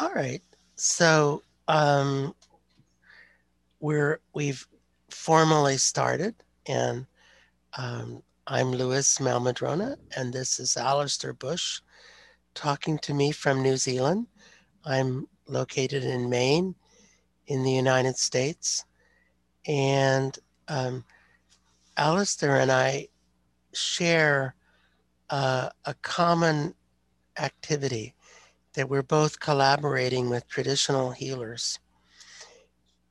All right. So um, we're we've formally started, and um, I'm Lewis Mehl-Madrona, and this is Alistair Bush talking to me from New Zealand. I'm located in Maine, in the United States, and um, Alistair and I share uh, a common activity that we're both collaborating with traditional healers.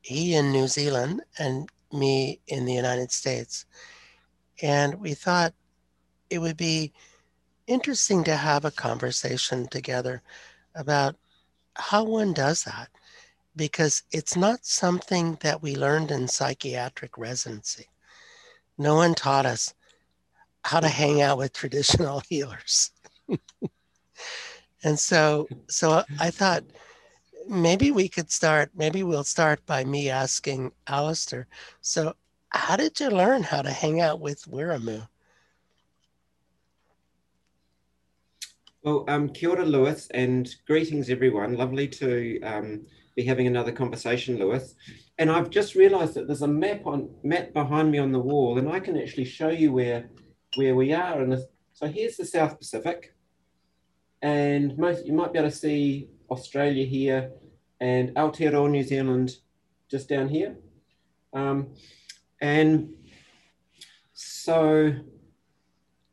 He in New Zealand and me in the United States. And we thought it would be interesting to have a conversation together about how one does that because it's not something that we learned in psychiatric residency. No one taught us how to hang out with traditional healers. And so, so I thought maybe we could start, maybe we'll start by me asking Alistair. So, how did you learn how to hang out with Wiremu? Well, um, kia ora, Lewis, and greetings, everyone. Lovely to um, be having another conversation, Lewis. And I've just realised that there's a map on map behind me on the wall, and I can actually show you where where we are. And so here's the South Pacific and most you might be able to see Australia here and Aotearoa, New Zealand, just down here. Um, and so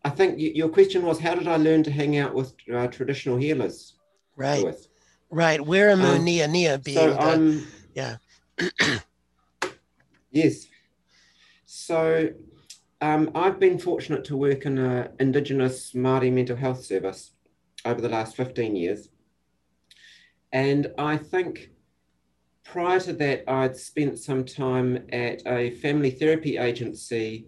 I think your question was, how did I learn to hang out with uh, traditional healers? Right, with? right. Wiremu um, Nia Nia being so the, um, yeah. yes. So um, I've been fortunate to work in an Indigenous Māori mental health service over the last 15 years. And I think prior to that, I'd spent some time at a family therapy agency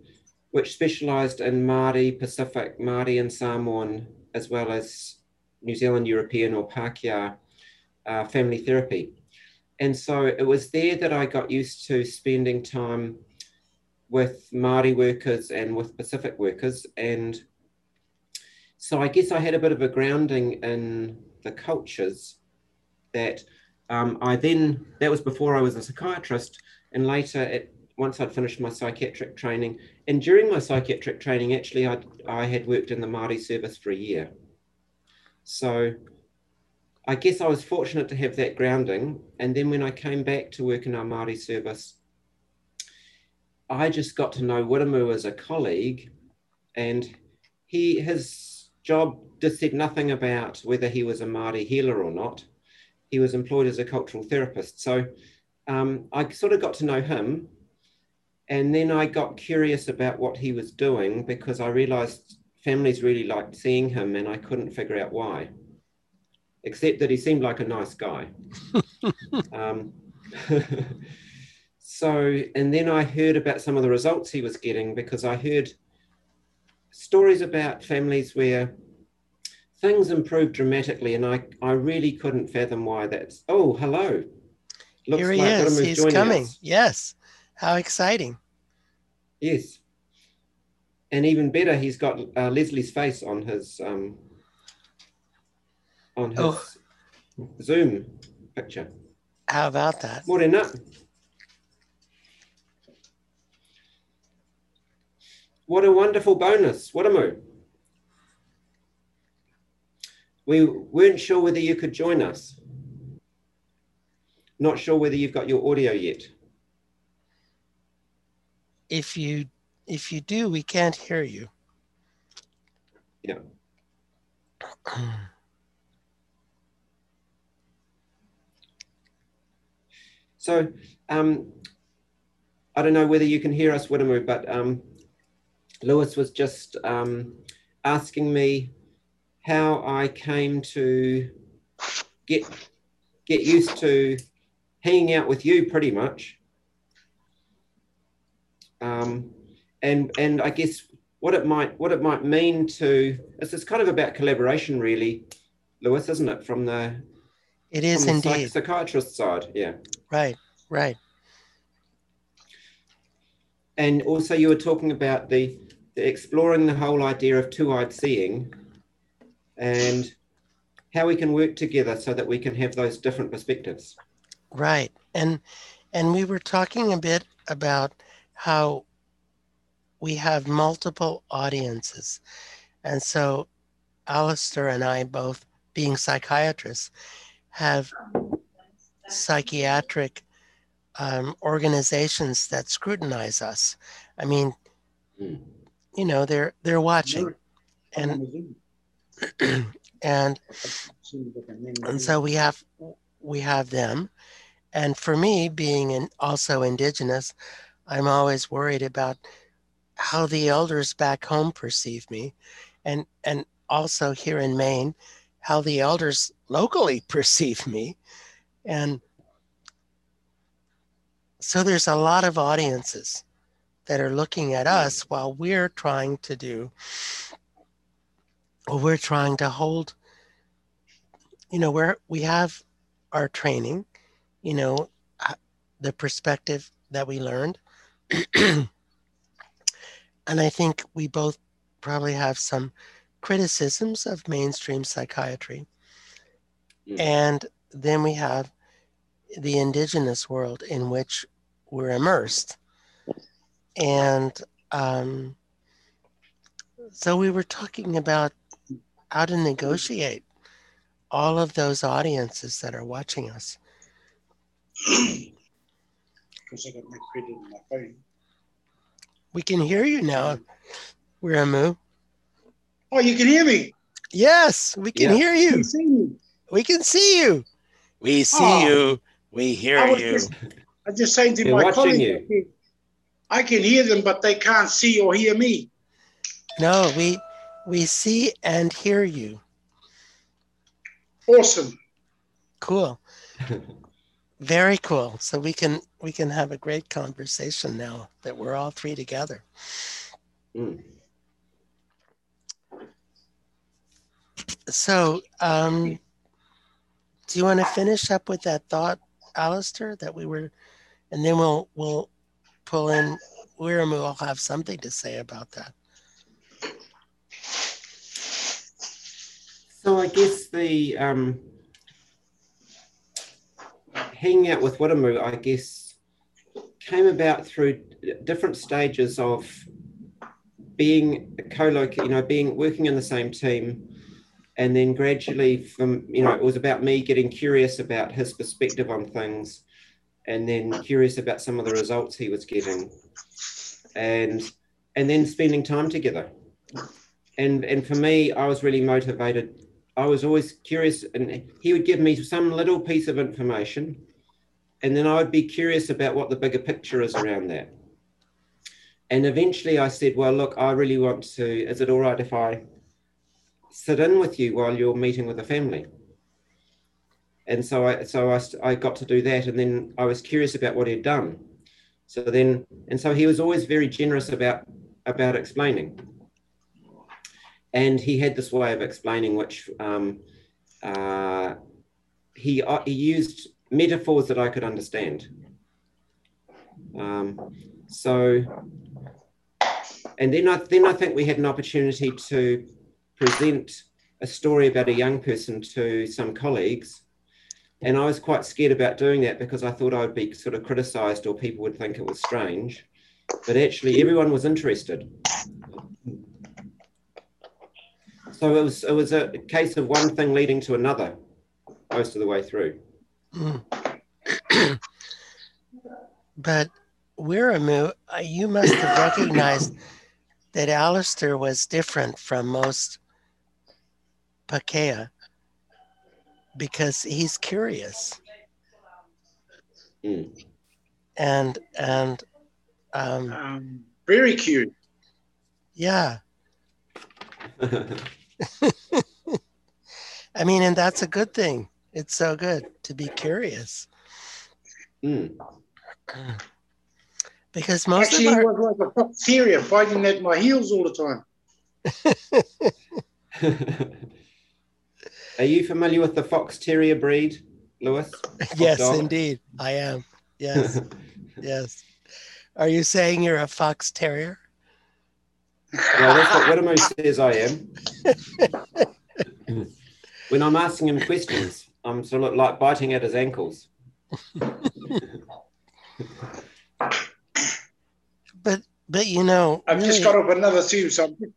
which specialised in Māori, Pacific, Māori and Samoan, as well as New Zealand European or Pākehā uh, family therapy. And so it was there that I got used to spending time with Māori workers and with Pacific workers. And so I guess I had a bit of a grounding in the cultures that um, I then, that was before I was a psychiatrist, and later, it, once I'd finished my psychiatric training, and during my psychiatric training, actually, I'd, I had worked in the Māori service for a year. So I guess I was fortunate to have that grounding. And then when I came back to work in our Māori service, I just got to know Wiremu as a colleague, and he his job just said nothing about whether he was a Māori healer or not. He was employed as a cultural therapist. So um, I sort of got to know him. And then I got curious about what he was doing because I realized families really liked seeing him and I couldn't figure out why, except that he seemed like a nice guy. um, so, and then I heard about some of the results he was getting because I heard stories about families where things improved dramatically, and I, I really couldn't fathom why that's. Oh, hello. Looks Here he like is. He's coming. Us. Yes. How exciting. Yes. And even better, he's got uh, Leslie's face on his um, on his oh. Zoom picture. How about that? Morena. What a wonderful bonus. What a move. We weren't sure whether you could join us. Not sure whether you've got your audio yet. If you if you do, we can't hear you. Yeah. so um, I don't know whether you can hear us, Wiremu, but um, Lewis was just um, asking me how I came to get get used to hanging out with you, pretty much. Um, and and I guess what it might what it might mean to it's, it's kind of about collaboration, really, Lewis, isn't it? From the it is from indeed the psychiatrist side, yeah. Right, right. And also, you were talking about the exploring the whole idea of two eyed seeing and how we can work together so that we can have those different perspectives. Right. And and we were talking a bit about how we have multiple audiences. And so Alistair and I both being psychiatrists have psychiatric um, organizations that scrutinize us. I mean, Mm. You know, they're they're watching, and and and so we have we have them, and for me, being in, also indigenous, I'm always worried about how the elders back home perceive me, and and also here in Maine, how the elders locally perceive me, and so there's a lot of audiences that are looking at us while we're trying to do well, we're trying to hold you know where we have our training you know uh, the perspective that we learned and i think we both probably have some criticisms of mainstream psychiatry Mm. and then we have the indigenous world in which we're immersed. And um, so we were talking about how to negotiate all of those audiences that are watching us. Because I got my credit in my phone. We can hear you now, Wiremu. Oh, you can hear me. Yes, we can Yeah. hear You you. can see me. We can see you. We see Oh. you. We hear I you. just, I just saying to They're my watching you. I can- hear them, but they can't see or hear me. No, we we see and hear you. Awesome. Cool. Very cool. So we can we can have a great conversation now that we're all three together. Mm. So um do you want to finish up with that thought, Alistair, that we were and then we'll we'll pull in Wiremu will have something to say about that. So I guess the um, hanging out with Wiremu, I guess, came about through different stages of being a co-loc, you know, being working in the same team, and then gradually from you know it was about me getting curious about his perspective on things, and then curious about some of the results he was getting, and and then spending time together. And and for me, I was really motivated I was always curious, and he would give me some little piece of information, and then I would be curious about what the bigger picture is around that. And eventually I said, Well, look, I really want to, is it all right if I sit in with you while you're meeting with a family? And so I, so I, I got to do that, and then I was curious about what he'd done. So then, and so he was always very generous about about explaining and he had this way of explaining which um, uh, he, uh, he used metaphors that I could understand. Um, so, and then I, then I think we had an opportunity to present a story about a young person to some colleagues. And I was quite scared about doing that because I thought I would be sort of criticized or people would think it was strange. But actually, everyone was interested. So it was it was a case of one thing leading to another most of the way through. But Wiremu, uh, you must have recognized that Alistair was different from most Pākehā because he's curious Mm. and and um, Um, very curious. yeah, I mean, and that's a good thing. It's so good to be curious Mm. because most Actually, of he our was like a fox terrier biting at my heels all the time. Are you familiar with the fox terrier breed, Lewis? yes, dog? indeed, I am. Yes, yes. Are you saying you're a fox terrier? Well, that's what Wiremu says I am. when I'm asking him questions, I'm sort of like biting at his ankles. but but you know, I've just got up another Zoom, so I'm just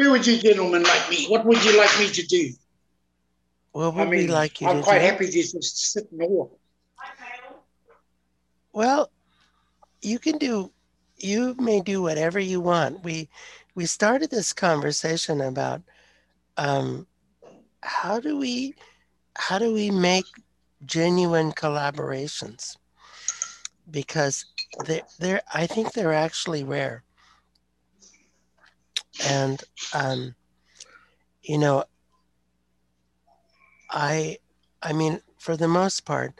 Where would you gentlemen like me? What would you like me to do? would I mean, like you I'm quite do? happy to just sit and walk. Well, you can do you may do whatever you want. We we started this conversation about um how do we how do we make genuine collaborations? Because they they're I think they're actually rare. And um you know I I mean for the most part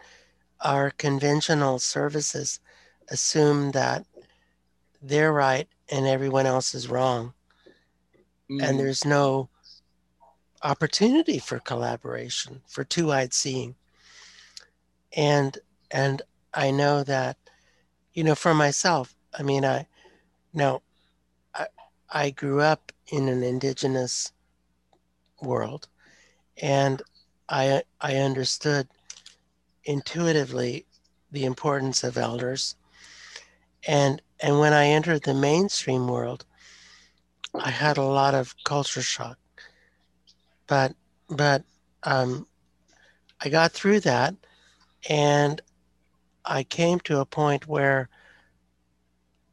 our conventional services assume that they're right and everyone else is wrong Mm. and there's no opportunity for collaboration for two-eyed seeing and and i know that you know for myself i mean i now i grew up in an indigenous world and i i understood intuitively the importance of elders. And and when i entered the mainstream world i had a lot of culture shock. But but um, i got through that and i came to a point where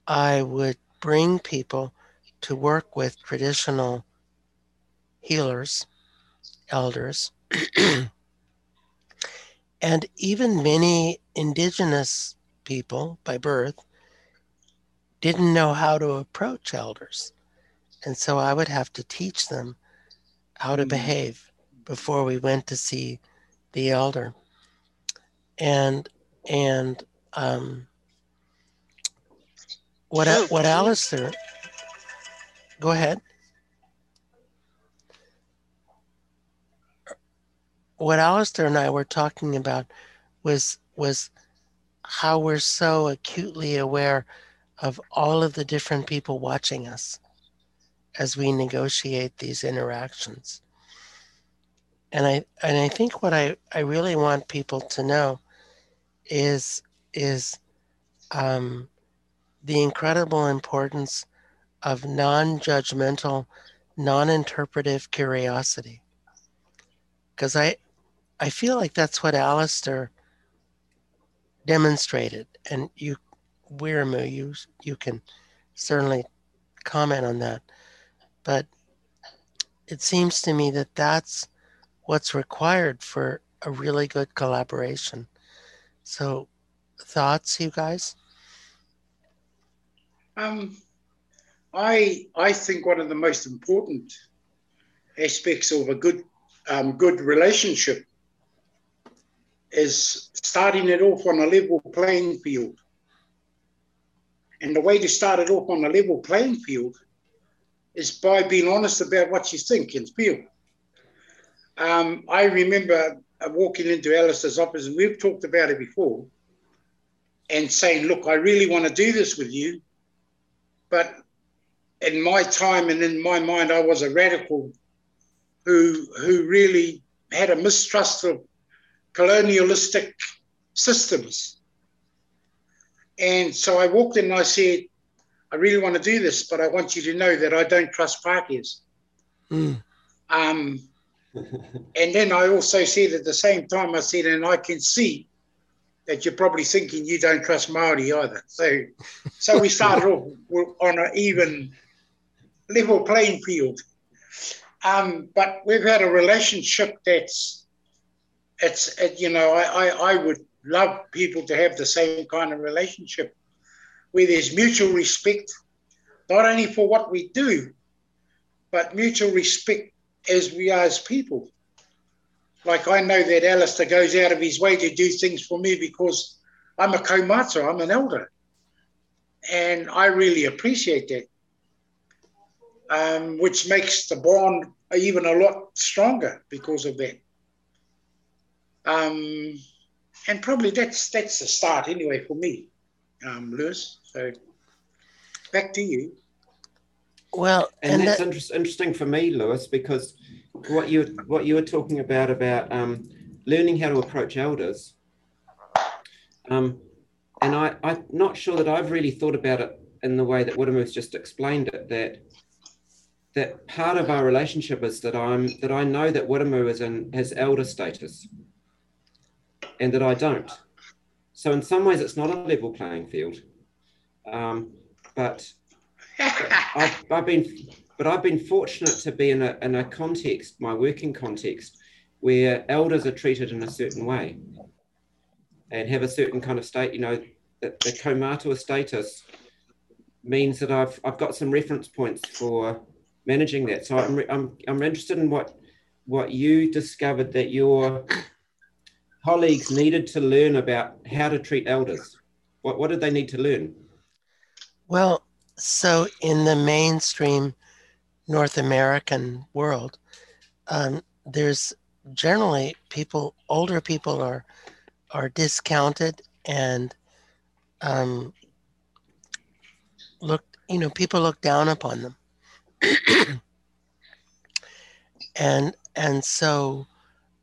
i would bring people to work with traditional healers elders and even many indigenous people by birth didn't know how to approach elders. And so I would have to teach them how to Mm. behave before we went to see the elder. And and um, what what Alistair go ahead. What Alistair and I were talking about was was how we're so acutely aware of all of the different people watching us as we negotiate these interactions. And I and I think what I, I really want people to know is is um, the incredible importance of non-judgmental, non-interpretive curiosity. Because I I feel like that's what Alistair demonstrated, and you Wiremu, you you can certainly comment on that. But it seems to me that that's what's required for a really good collaboration. So, thoughts, you guys? Um, I I think one of the most important aspects of a good um, good relationship is starting it off on a level playing field. And the way to start it off on a level playing field is by being honest about what you think and feel. Um, I remember uh, walking into Alistair's office, and we've talked about it before, and saying, Look, I really want to do this with you, but in my time and in my mind, I was a radical who who really had a mistrust of colonialistic systems. And so I walked in and I said, I really want to do this, but I want you to know that I don't trust Pākehās. Mm, Um, and then I also said at the same time, I said, and I can see that you're probably thinking you don't trust Maori either. So, so we started off on an even level playing field. Um, but we've had a relationship that's, it's, it, you know, I, I, I would love people to have the same kind of relationship where there's mutual respect, not only for what we do, but mutual respect as we are as people. Like I know that Alistair goes out of his way to do things for me because I'm a kaumatua, I'm an elder. And I really appreciate that, um, which makes the bond even a lot stronger because of that. Um, and probably that's that's the start anyway for me, um, Lewis. So back to you. Well, and, and that's that, interest, interesting for me, Lewis, because what you what you were talking about about um, learning how to approach elders, um, and I I'm not sure that I've really thought about it in the way that Wiremu's just explained it. That that part of our relationship is that I'm that I know that Wiremu is in his elder status, and that I don't. So in some ways, it's not a level playing field. Um, but I've, I've been but I've been fortunate to be in a, in a context, my working context, where elders are treated in a certain way and have a certain kind of state, you know, the, the kaumatua status means that I've, I've got some reference points for managing that. So I'm, I'm, I'm interested in what, what you discovered that your colleagues needed to learn about how to treat elders. What, what did they need to learn? well, so in the mainstream North American world, um, there's generally people, older people are are discounted and um, look, you know, people look down upon them, and and so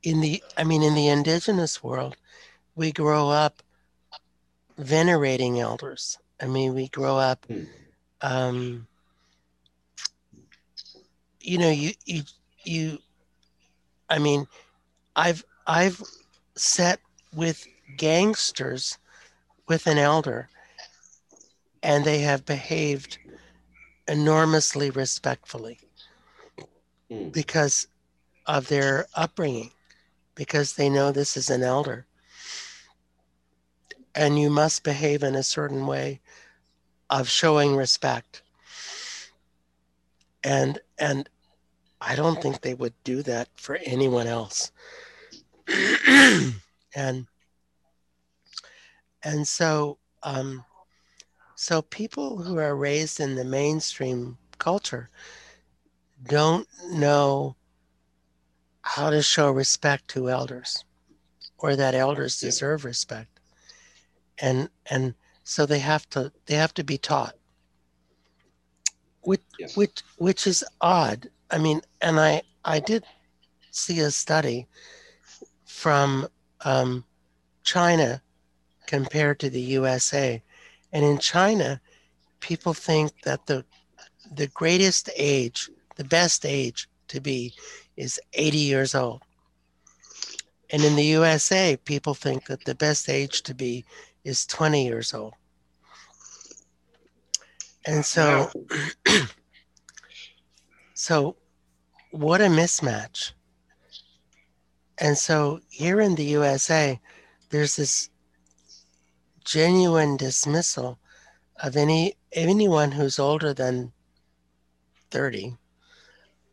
in the, I mean, in the indigenous world, we grow up venerating elders. I mean, we grow up. Hmm. Um, you know you you you i mean i've i've sat with gangsters with an elder and they have behaved enormously respectfully Mm. because of their upbringing because they know this is an elder. And you must behave in a certain way of showing respect. And and i don't think they would do that for anyone else. And and so um so people who are raised in the mainstream culture don't know how to show respect to elders or that elders deserve respect. And and so they have to they have to be taught. Which Yeah. which which is odd. I mean and i i did see a study from um, china compared to the usa and in china people think that the the greatest age the best age to be is 80 years old. And in the usa people think that the best age to be is 20 years old. And so so what a mismatch. And so here in the usa there's this genuine dismissal of any anyone who's older than 30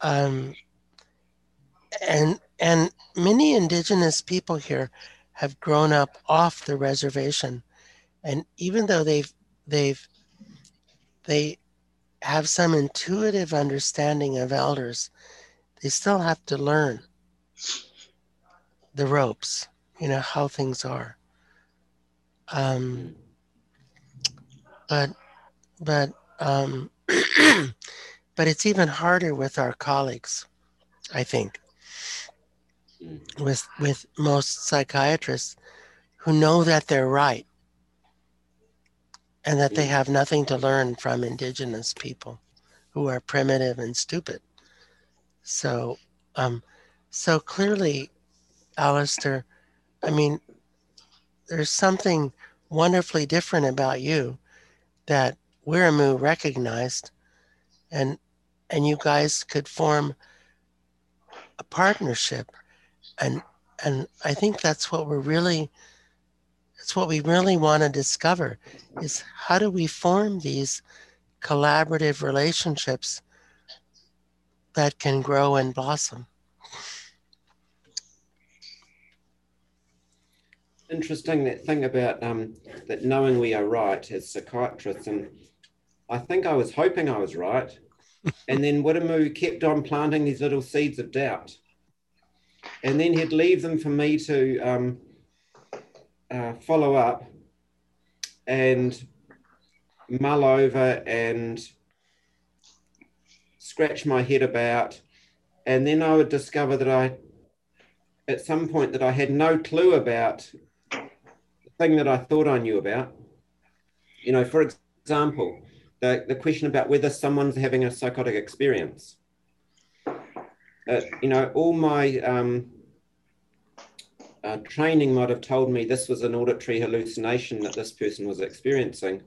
um, and and many indigenous people here have grown up off the reservation. And even though they've they've they have some intuitive understanding of elders they still have to learn the ropes you know how things are um but but um but it's even harder with our colleagues i think Mm. with with most psychiatrists who know that they're right and that they Mm. have nothing to learn from indigenous people who are primitive and stupid so um so clearly Alistair, i mean there's something wonderfully different about you that Wiremu recognized and and you guys could form a partnership. And and I think that's what we're really that's what we really want to discover is how do we form these collaborative relationships that can grow and blossom Interesting that thing about um, that knowing we are right as psychiatrists, and I think I was hoping I was right, and then Wiremu kept on planting these little seeds of doubt, and then he'd leave them for me to um, uh, follow up and mull over and scratch my head about. And then I would discover that I, at some point, that I had no clue about thing that I thought I knew about. You know, for example, the, the question about whether someone's having a psychotic experience. Uh, you know, all my um, uh, training might have told me this was an auditory hallucination that this person was experiencing.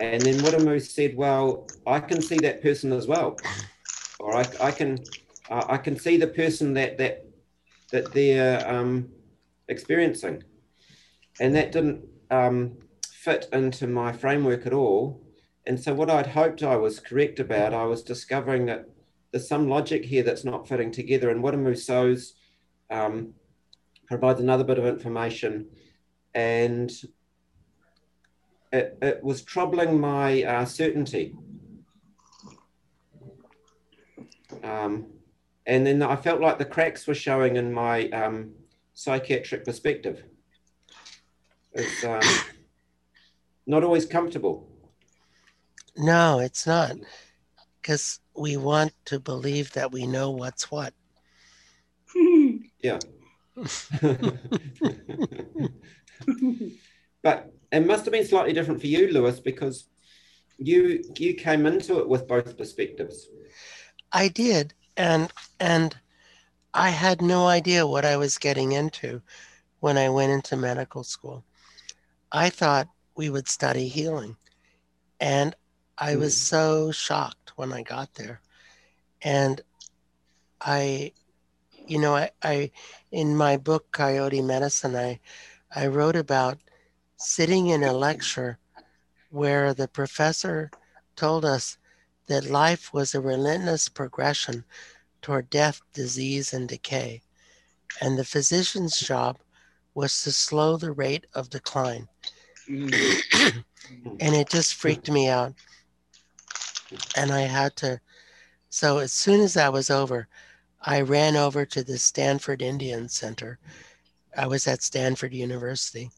And then Wiremu said, well, I can see that person as well. Or I, I can I can see the person that that that they're um, experiencing. And that didn't um, fit into my framework at all. And so what I'd hoped I was correct about, I was discovering that there's some logic here that's not fitting together. And Wiremu So's um, provides another bit of information. And it, it was troubling my uh, certainty. Um, and then I felt like the cracks were showing in my um, psychiatric perspective. It's um, not always comfortable. No, it's not. Because we want to believe that we know what's what. yeah. but it must have been slightly different for you, Lewis, because you you came into it with both perspectives. I did, and and I had no idea what I was getting into when I went into medical school. I thought we would study healing, and I was hmm. so shocked when I got there, and I you know, I, I in my book Coyote Medicine, I I wrote about sitting in a lecture where the professor told us that life was a relentless progression toward death, disease, and decay. And the physician's job was to slow the rate of decline. Mm-hmm. and it just freaked me out. And I had to, so as soon as that was over, I ran over to the Stanford Indian Center. I was at Stanford University.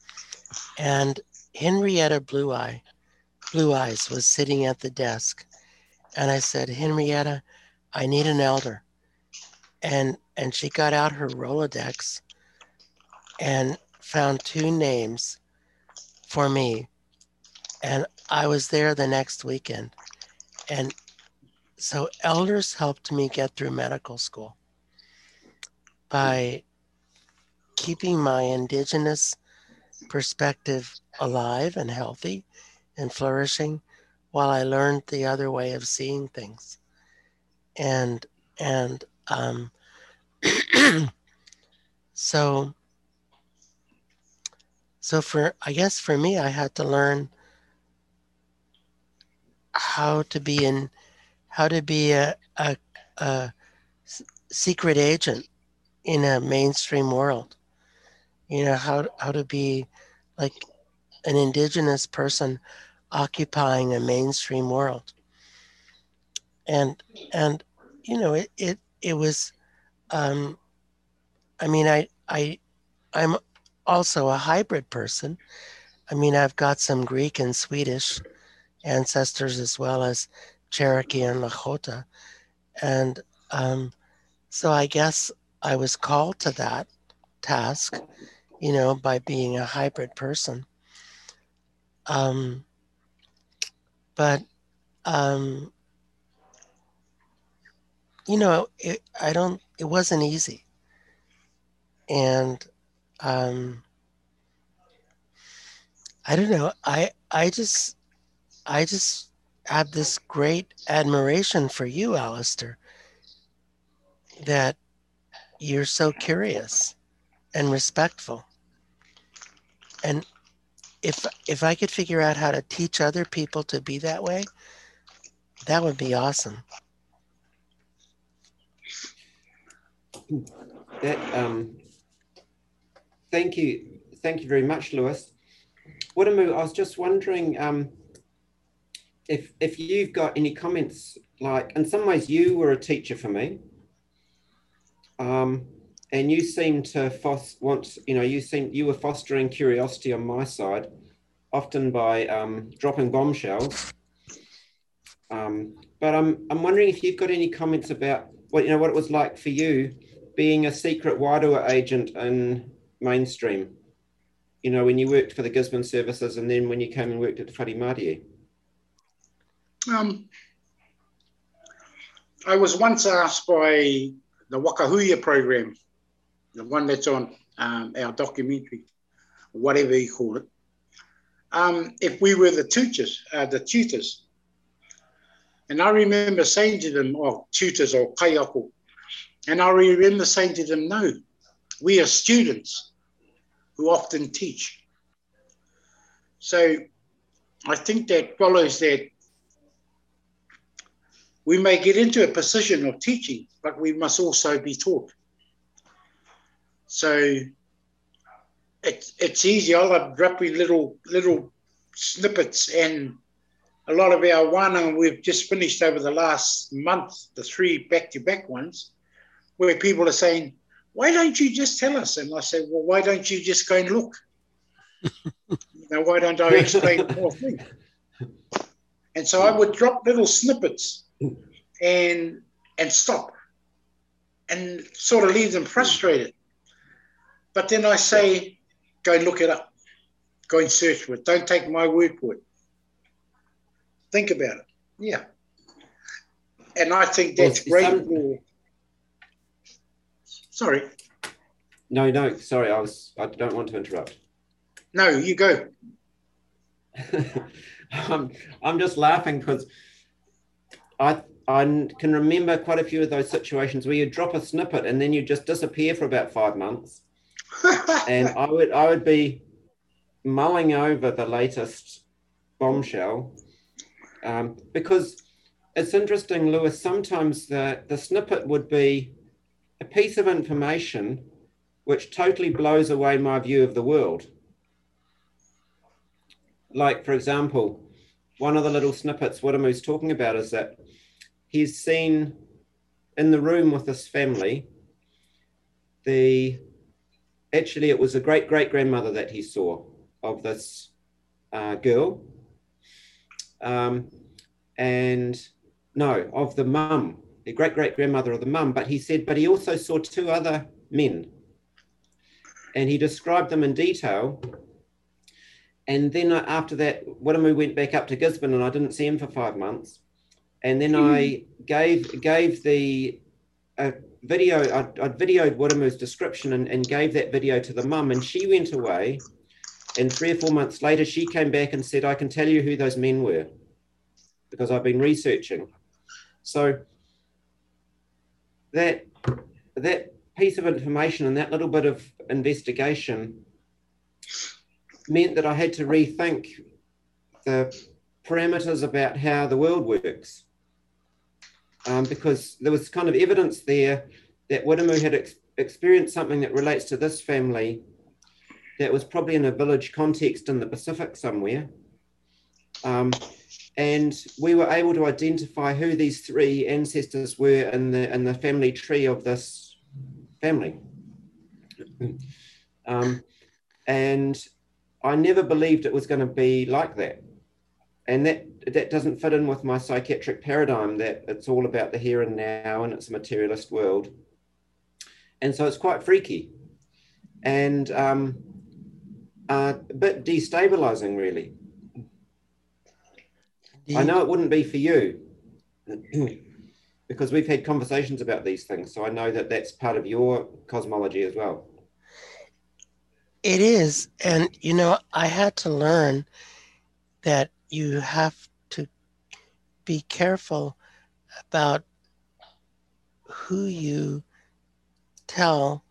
And Henrietta Blue Eye, Blue Eyes was sitting at the desk. And I said, Henrietta, I need an elder. And and she got out her Rolodex and found two names for me. And I was there the next weekend. And so elders helped me get through medical school by keeping my indigenous perspective alive and healthy and flourishing while I learned the other way of seeing things. And and um, so so for I guess for me I had to learn how to be in how to be a, a, a secret agent in a mainstream world. You know, how, how to be like an indigenous person occupying a mainstream world. And, and, you know, it, it, it was, um, I mean, I, I, I'm also a hybrid person. I mean, I've got some Greek and Swedish ancestors as well as Cherokee and Lakota. And um, so I guess I was called to that task, you know, by being a hybrid person. Um, but, um, you know, it, I don't, it wasn't easy. And, um, I don't know. I, I just, I just have this great admiration for you, Alistair, that you're so curious and respectful. And if if I could figure out how to teach other people to be that way, that would be awesome. That um thank you. Thank you very much, Lewis. Wiremu, I was just wondering um, if if you've got any comments like in some ways you were a teacher for me um, and you seem to fos- want you know you seem you were fostering curiosity on my side often by um, dropping bombshells um, but I'm I'm wondering if you've got any comments about what you know what it was like for you being a secret Wairua agent in mainstream. You know, when you worked for the Gisborne services and then when you came and worked at Whare Mārie. Um, I was once asked by the Wakahuia program, the one that's on um, our documentary, whatever you call it, um, if we were the tutors, uh, the tutors. And I remember saying to them, oh, tutors or kaiako, and I remember saying to them, no, we are students who often teach. So I think that follows that we may get into a position of teaching, but we must also be taught. So it's it's easy. I love dropping little little snippets and a lot of our one we've just finished over the last month, the three back-to-back ones, where people are saying, why don't you just tell us? And I said, well, why don't you just go and look? you know, why don't I explain more things? And so I would drop little snippets and and stop and sort of leave them frustrated. But then I say, go and look it up. Go and search for it. Don't take my word for it. Think about it. Yeah. And I think that's great sorry. No, no, sorry, I was I don't want to interrupt. No, you go. I'm, I'm just laughing because I I can remember quite a few of those situations where you drop a snippet and then you just disappear for about five months. and I would I would be mulling over the latest bombshell um, because it's interesting, Lewis. Sometimes the the snippet would be a piece of information which totally blows away my view of the world. Like, for example, one of the little snippets Wiremu's talking about is that he's seen in the room with this family the actually it was a great great grandmother that he saw of this uh, girl um, and no of the mum the great great grandmother of the mum but he said but he also saw two other men and he described them in detail and then after that Wiremu went back up to Gisborne and I didn't see him for five months and then mm. I gave gave the uh, video. I, I videoed Wiremu's description and, and gave that video to the mum, and she went away. And three or four months later, she came back and said, "I can tell you who those men were, because I've been researching." So that that piece of information and that little bit of investigation meant that I had to rethink the parameters about how the world works um, because there was kind of evidence there that Wiremu had ex- experienced something that relates to this family that was probably in a village context in the Pacific somewhere. Um, and we were able to identify who these three ancestors were in the in the family tree of this family. Um, and I never believed it was going to be like that. And that that doesn't fit in with my psychiatric paradigm that it's all about the here and now and it's a materialist world. And so it's quite freaky and um, a bit destabilizing, really. Indeed. I know it wouldn't be for you because we've had conversations about these things. So I know that that's part of your cosmology as well. It is. And, you know, I had to learn that you have to be careful about who you tell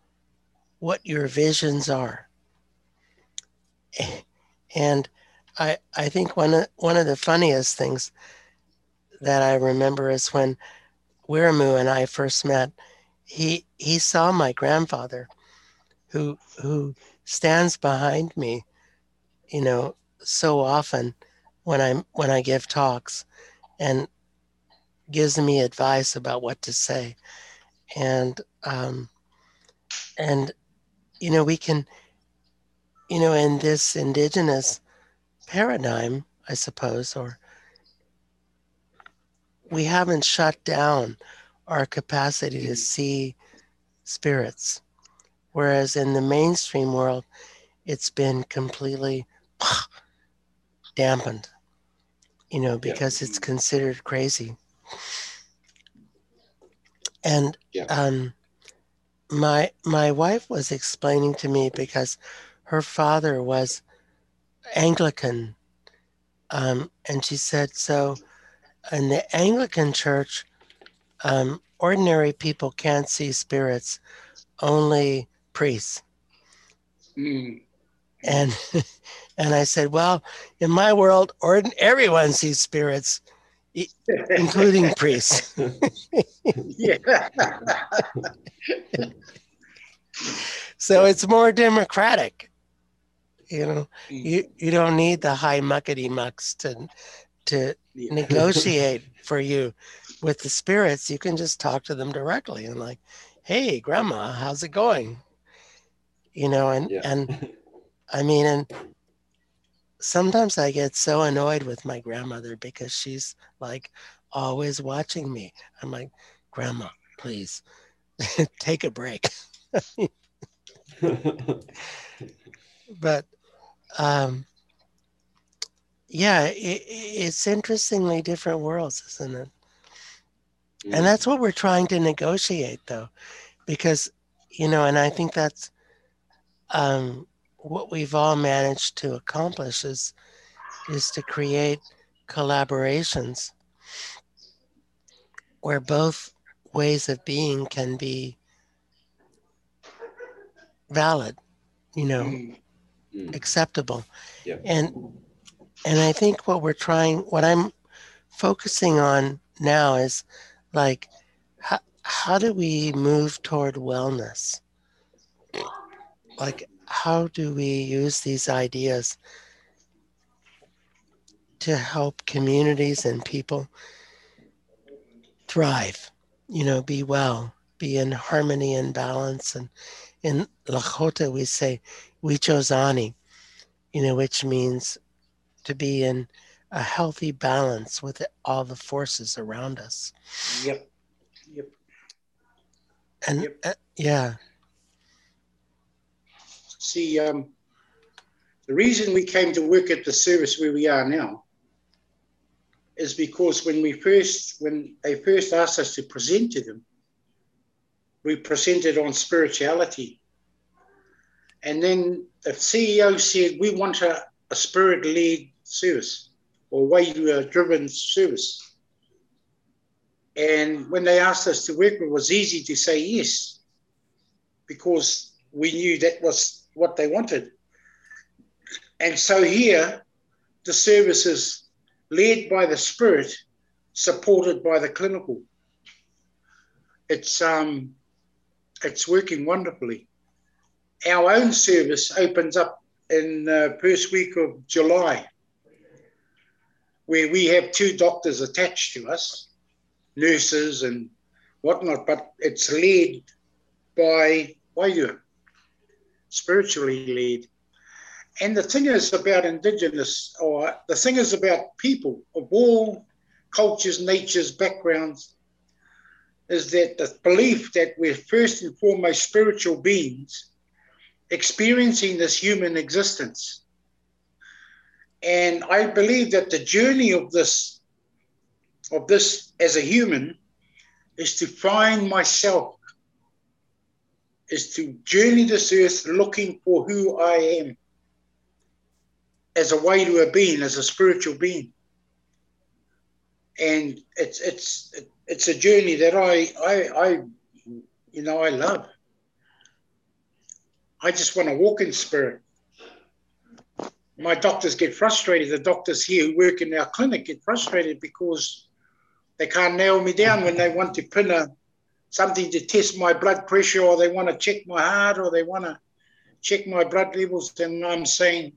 what your visions are. And I I think one of one of the funniest things that I remember is when Wiremu and I first met, he he saw my grandfather who who stands behind me, you know, so often when I'm when I give talks and gives me advice about what to say. And um, and you know we can you know in this indigenous paradigm i suppose or we haven't shut down our capacity to see spirits. Whereas in the mainstream world, it's been completely dampened, you know, because yeah. it's considered crazy. And yeah. um, my my wife was explaining to me because her father was Anglican, um, and she said so. In the Anglican Church, um, ordinary people can't see spirits, only priests. Mm. And and I said, well, in my world, ordin- everyone sees spirits, including priests. yeah. so it's more democratic. You know, mm. you, you don't need the high muckety mucks to to yeah. negotiate for you with the spirits. You can just talk to them directly and like, hey, grandma, how's it going? You know, and yeah. and I mean, and sometimes I get so annoyed with my grandmother because she's like always watching me. I'm like, Grandma, please take a break. But um, yeah, it, it's interestingly different worlds, isn't it? And that's what we're trying to negotiate, though, because you know, and I think that's um, what we've all managed to accomplish is is to create collaborations where both ways of being can be valid you know mm. acceptable yeah. and and i think what we're trying what i'm focusing on now is like how, how do we move toward wellness like how do we use these ideas to help communities and people thrive, you know, be well, be in harmony and balance. And in Lakota, we say Wichozani, you know, which means to be in a healthy balance with all the forces around us. Yep. Yep. And yep. Uh, yeah. See, um, the reason we came to work at the service where we are now is because when we first, when they first asked us to present to them, we presented on spirituality. And then the CEO said, we want a, a spirit led service or way driven service. And when they asked us to work, it was easy to say yes, because we knew that was what they wanted. And so here, the service is led by the Spirit, supported by the clinical. It's um, it's working wonderfully. Our own service opens up in the first week of July, where we have two doctors attached to us, nurses and whatnot, but it's led by Wairua spiritually led. And the thing is about Indigenous, or the thing is about people of all cultures, natures, backgrounds, is that the belief that we're first and foremost spiritual beings experiencing this human existence. And I believe that the journey of this, of this as a human, is to find myself is to journey this earth looking for who I am as a way to a being, as a spiritual being. And it's it's it's a journey that I I I you know I love. I just want to walk in spirit. My doctors get frustrated. The doctors here who work in our clinic get frustrated because they can't nail me down when they want to pin a something to test my blood pressure or they want to check my heart or they want to check my blood levels, And I'm saying,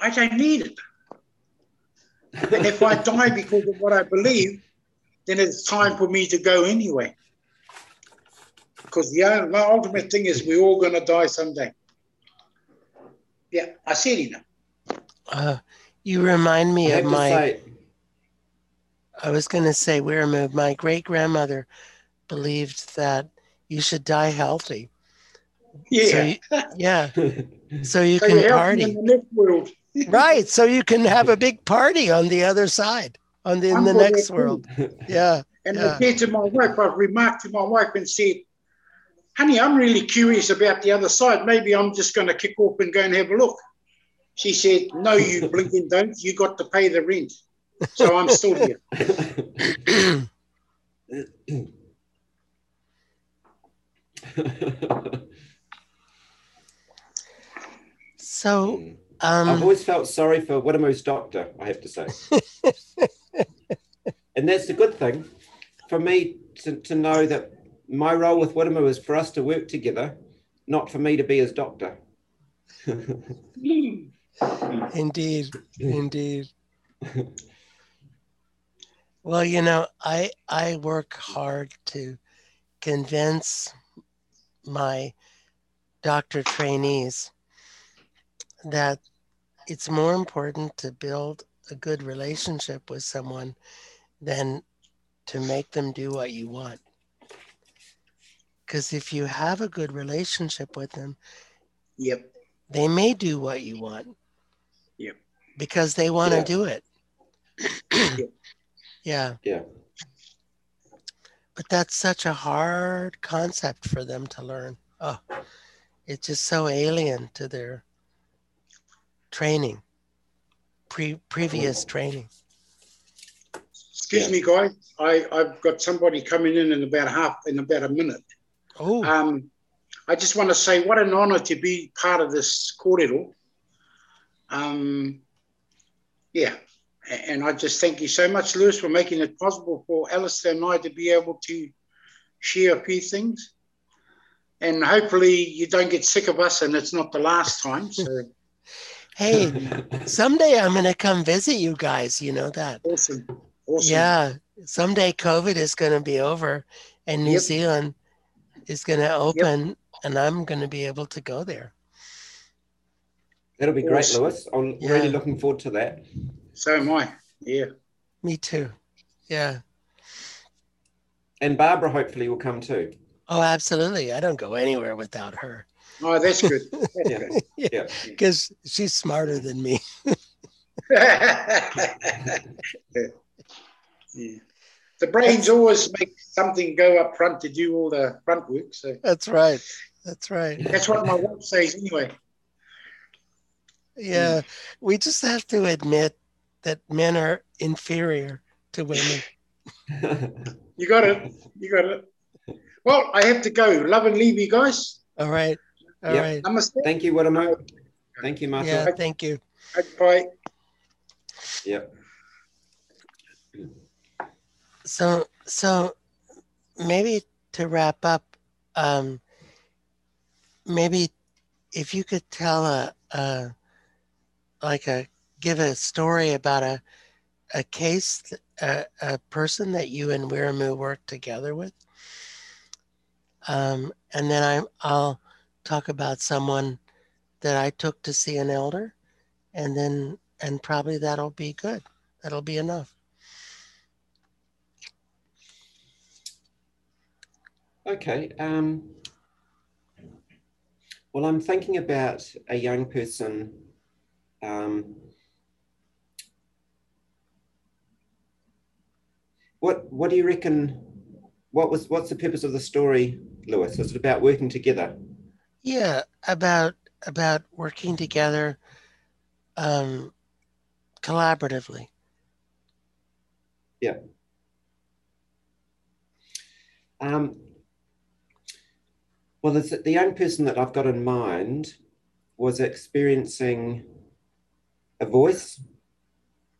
I don't need it. and if I die because of what I believe, then it's time for me to go anyway. Because the ultimate thing is we're all going to die someday. Yeah, I said enough. Uh, you remind me of my. Say, I was going to say, Wiremu, my great grandmother believed that you should die healthy. Yeah. So you, yeah. So you So can party. in the next world. Right. So you can have a big party on the other side, on the, in the next world. Yeah. And Yeah. I said to my wife, I've remarked to my wife and said, honey, I'm really curious about the other side. Maybe I'm just going to kick off and go and have a look. She said, no, you blinking don't. You got to pay the rent. So I'm still here. So, I've um, always felt sorry for Wiremu's doctor, I have to say. And that's a good thing for me to, to know that my role with Wiremu is for us to work together, not for me to be his doctor. indeed, indeed. Well, you know, I I work hard to convince my doctor trainees that it's more important to build a good relationship with someone than to make them do what you want. Because if you have a good relationship with them, Yep. they may do what you want. Yep. Because they want to Yeah. do it. Yep. Yeah. Yeah. But that's such a hard concept for them to learn. Oh, it's just so alien to their training, pre previous training. Excuse Yeah. me, guys. I, I've got somebody coming in in about half, in about a minute. Oh, Um, I just want to say what an honour to be part of this kōrero. Um, yeah, and I just thank you so much, Lewis, for making it possible for Alistair and I to be able to share a few things. And hopefully you don't get sick of us and it's not the last time. So hey, someday I'm going to come visit you guys. You know that. awesome. Awesome. Yeah. Someday COVID is going to be over and New Yep. Zealand is going to open and I'm going to be able to go there. That'll be great, Awesome. Lewis. I'm Yeah. really looking forward to that. So am I. Yeah. Me too. Yeah. And Barbara hopefully will come too. Oh, absolutely. I don't go anywhere without her Oh, that's good. That's Yeah. good. Yeah. because she's smarter than me. yeah. The brains always make something go up front to do all the front work. So That's right. That's right. that's what my wife says anyway. Yeah. We just have to admit that men are inferior to women. You got it. You got it. Well, I have to go. Love and leave you guys. All right. All Yep. right. Namaste. Thank you, Wiremu. Thank you, Marshall. Yeah. Thank you. Bye. Yep. So, so maybe to wrap up, um, maybe if you could tell a, a like a give a story about a a case, a, a person that you and Wiremu worked together with, um, and then I I'll talk about someone that I took to see an elder, and then and probably that'll be good. That'll be enough. Okay. Um, well, I'm thinking about a young person. Um, what What do you reckon? What was What's the purpose of the story, Lewis? Is it about working together? Yeah, about about working together um, collaboratively. Yeah um, well, the, young person that I've got in mind was experiencing a voice,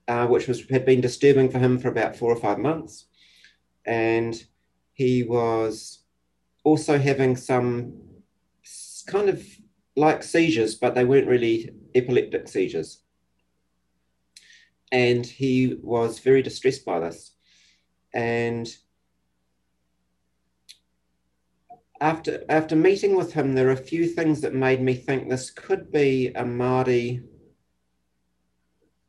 uh, which was had been disturbing for him for about four or five months, and he was also having some kind of like seizures, but they weren't really epileptic seizures. And he was very distressed by this, and after after meeting with him, there are a few things that made me think this could be a Māori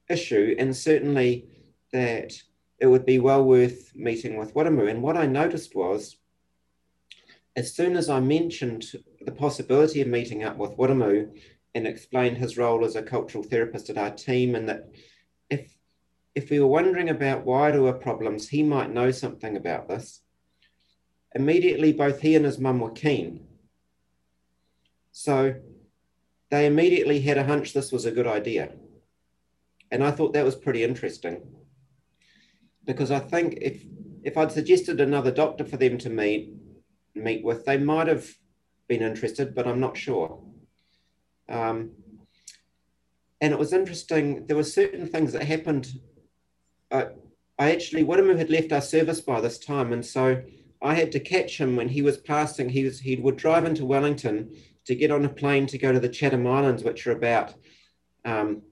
issue, and certainly that it would be well worth meeting with Wiremu. And what I noticed was, as soon as I mentioned the possibility of meeting up with Wiremu and explained his role as a cultural therapist at our team, and that if if we were wondering about Wairua problems, he might know something about this. Immediately, both he and his mum were keen. So they immediately had a hunch this was a good idea. And I thought that was pretty interesting because I think if if I'd suggested another doctor for them to meet meet with, they might have been interested, but I'm not sure. Um, and it was interesting. There were certain things that happened. Uh, I actually, Wiremu had left our service by this time, and so I had to catch him when he was passing. He was he would drive into Wellington to get on a plane to go to the Chatham Islands, which are about um,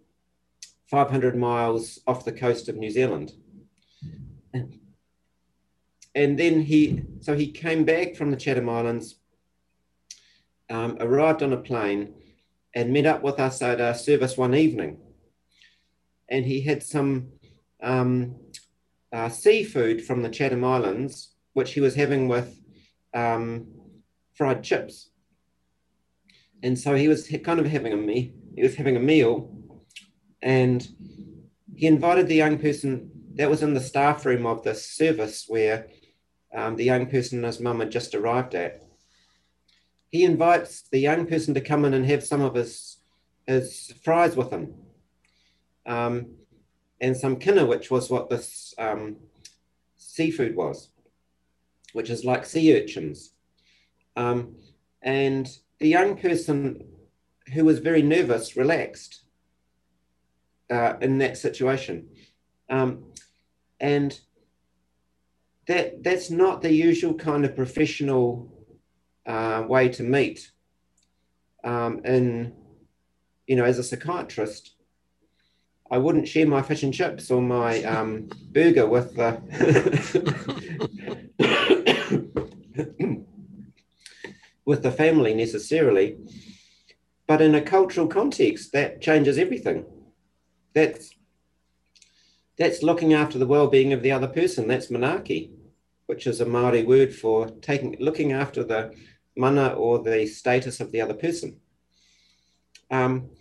500 miles off the coast of New Zealand and then he, so he came back from the Chatham Islands, um, arrived on a plane, and met up with us at our service one evening. And he had some um, uh, seafood from the Chatham Islands, which he was having with um, fried chips. And so he was kind of having a me. He was having a meal, and he invited the young person that was in the staff room of this service where um, the young person and his mum had just arrived at. He invites the young person to come in and have some of his, his fries with him. Um, and some kina, which was what this um, seafood was, which is like sea urchins. Um, and the young person who was very nervous relaxed uh, in that situation. Um, and that that's not the usual kind of professional uh, way to meet. Um, in you know, as a psychiatrist, I wouldn't share my fish and chips or my um, burger with the with the family necessarily. But in a cultural context, that changes everything. That's that's looking after the well-being of the other person. That's manaaki, which is a Maori word for taking looking after the mana or the status of the other person. Um,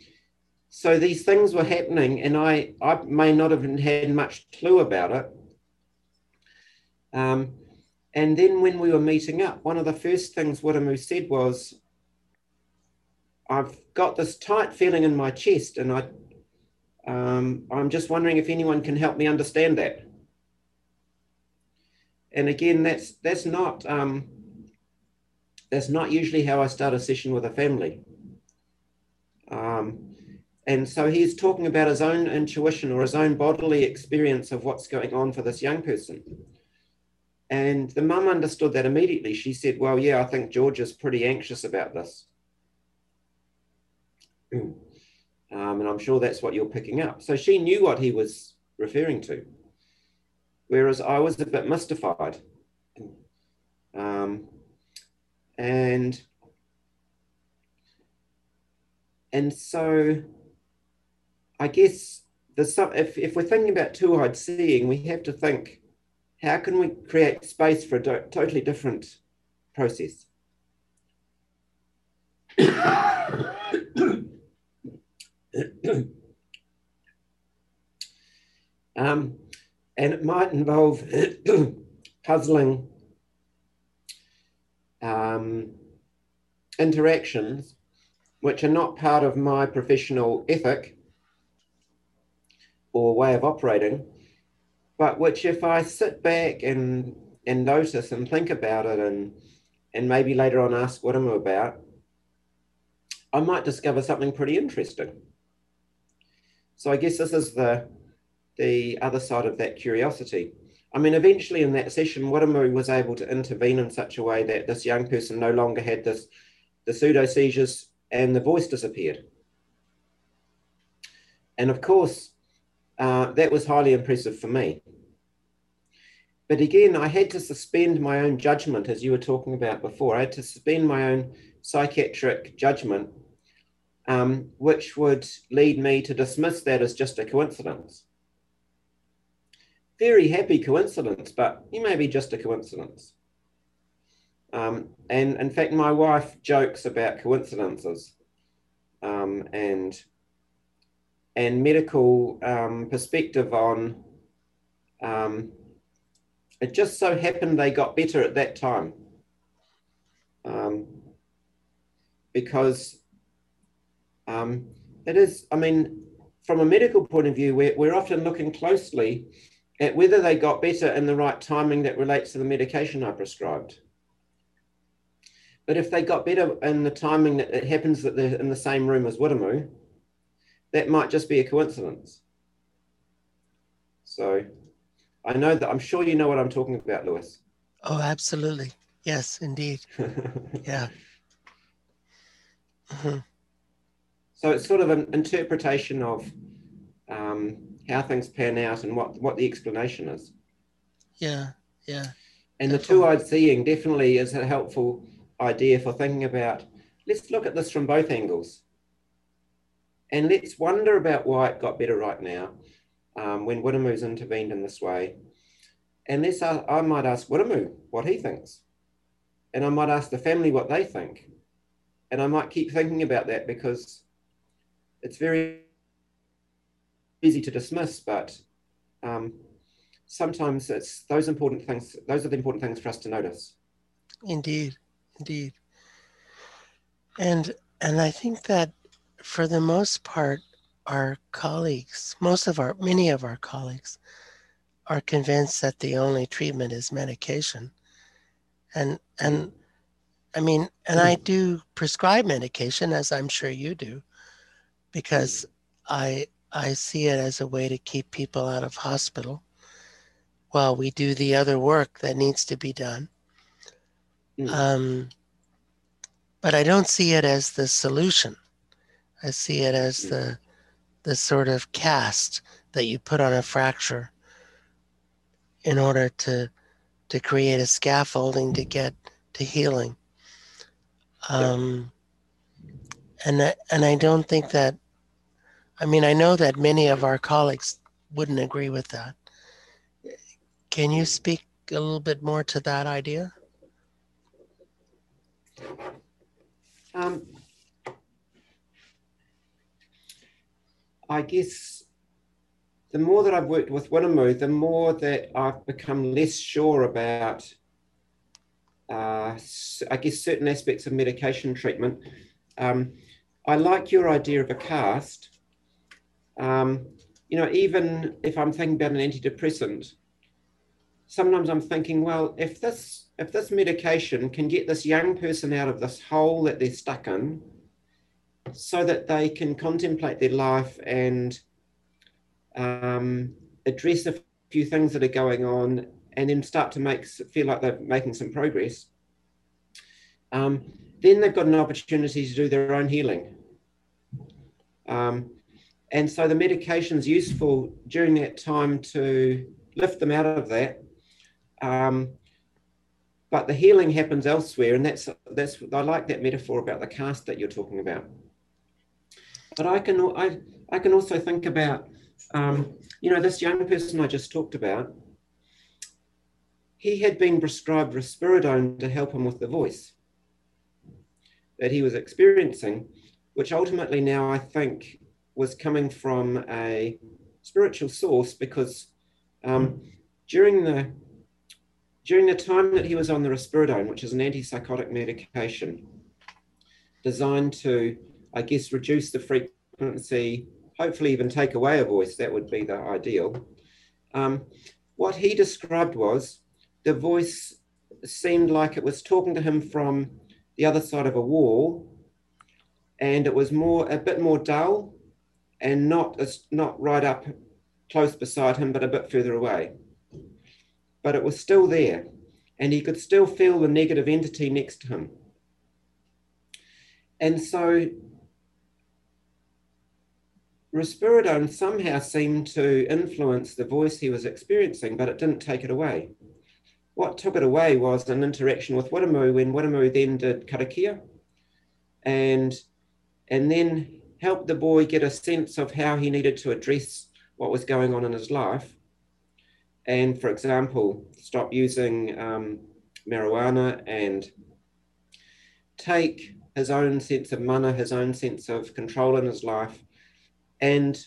so these things were happening, and I, I may not have had much clue about it. Um, and then when we were meeting up, one of the first things Wiremu said was, I've got this tight feeling in my chest, and I um, I'm just wondering if anyone can help me understand that. And again, that's that's not um, that's not usually how I start a session with a family. Um, and so he's talking about his own intuition or his own bodily experience of what's going on for this young person. And the mum understood that immediately. She said, Well, yeah, I think George is pretty anxious about this. Um, and I'm sure that's what you're picking up. So she knew what he was referring to, whereas I was a bit mystified. Um, and and so I guess some, if, if we're thinking about two-eyed seeing, we have to think, how can we create space for a do- totally different process? um, and it might involve puzzling um, interactions which are not part of my professional ethic or way of operating, but which if I sit back and and notice and think about it and and maybe later on ask what I'm about, I might discover something pretty interesting. So I guess this is the the other side of that curiosity. I mean, eventually in that session, Wiremu was able to intervene in such a way that this young person no longer had this the pseudo seizures and the voice disappeared. And of course, uh, that was highly impressive for me. But again, I had to suspend my own judgment, as you were talking about before. I had to suspend my own psychiatric judgment um, which would lead me to dismiss that as just a coincidence. very happy coincidence, but it may be just a coincidence. Um, and in fact, my wife jokes about coincidences um, and and medical um, perspective on um, it just so happened they got better at that time. Um, because um, it is i mean from a medical point of view we're, we're often looking closely at whether they got better in the right timing that relates to the medication i prescribed. But if they got better in the timing that it happens that they're in the same room as Wiremu, that might just be a coincidence. So I know that I'm sure you know what I'm talking about, Lewis. Oh, absolutely. Yes, indeed. yeah. Mm-hmm. So it's sort of an interpretation of um, how things pan out and what, what the explanation is. Yeah, yeah. And definitely. the two-eyed seeing definitely is a helpful idea for thinking about let's look at this from both angles. And let's wonder about why it got better right now um, when Wiremu's intervened in this way. And let's, uh, I might ask Wiremu what he thinks. And I might ask the family what they think. And I might keep thinking about that because it's very easy to dismiss, but um, sometimes it's those important things, those are the important things for us to notice. Indeed indeed. And and I think that for the most part, our colleagues, most of our many of our colleagues, are convinced that the only treatment is medication. And and I mean, and I do prescribe medication, as I'm sure you do, because I I see it as a way to keep people out of hospital while we do the other work that needs to be done. Mm. Um, but I don't see it as the solution. I see it as the the sort of cast that you put on a fracture in order to to create a scaffolding to get to healing. Um, and I, and I don't think that. I mean, I know that many of our colleagues wouldn't agree with that. Can you speak a little bit more to that idea? Um, I guess the more that I've worked with Wiremu, the more that I've become less sure about, uh, I guess, certain aspects of medication treatment. Um, I like your idea of a cast. Um, you know, even if I'm thinking about an antidepressant, sometimes I'm thinking, well, if this if this medication can get this young person out of this hole that they're stuck in so that they can contemplate their life and um, address a few things that are going on and then start to make feel like they're making some progress. Um, then they've got an opportunity to do their own healing. Um, and so the medication is useful during that time to lift them out of that. Um, but the healing happens elsewhere and that's that's i like that metaphor about the cast that you're talking about but i can i, I can also think about um, you know this young person i just talked about. He had been prescribed risperidone to help him with the voice that he was experiencing which ultimately now i think was coming from a spiritual source because um, during the during the time that he was on the risperidone, which is an antipsychotic medication designed to, I guess, reduce the frequency, hopefully even take away a voice, that would be the ideal. Um, what he described was the voice seemed like it was talking to him from the other side of a wall, and it was more a bit more dull, and not as not right up close beside him, but a bit further away but it was still there, and he could still feel the negative entity next to him. And so risperidone somehow seemed to influence the voice he was experiencing, but it didn't take it away. What took it away was an interaction with Wiremu when Wiremu then did karakia and, and then helped the boy get a sense of how he needed to address what was going on in his life and, for example, stop using um, marijuana and take his own sense of mana, his own sense of control in his life, and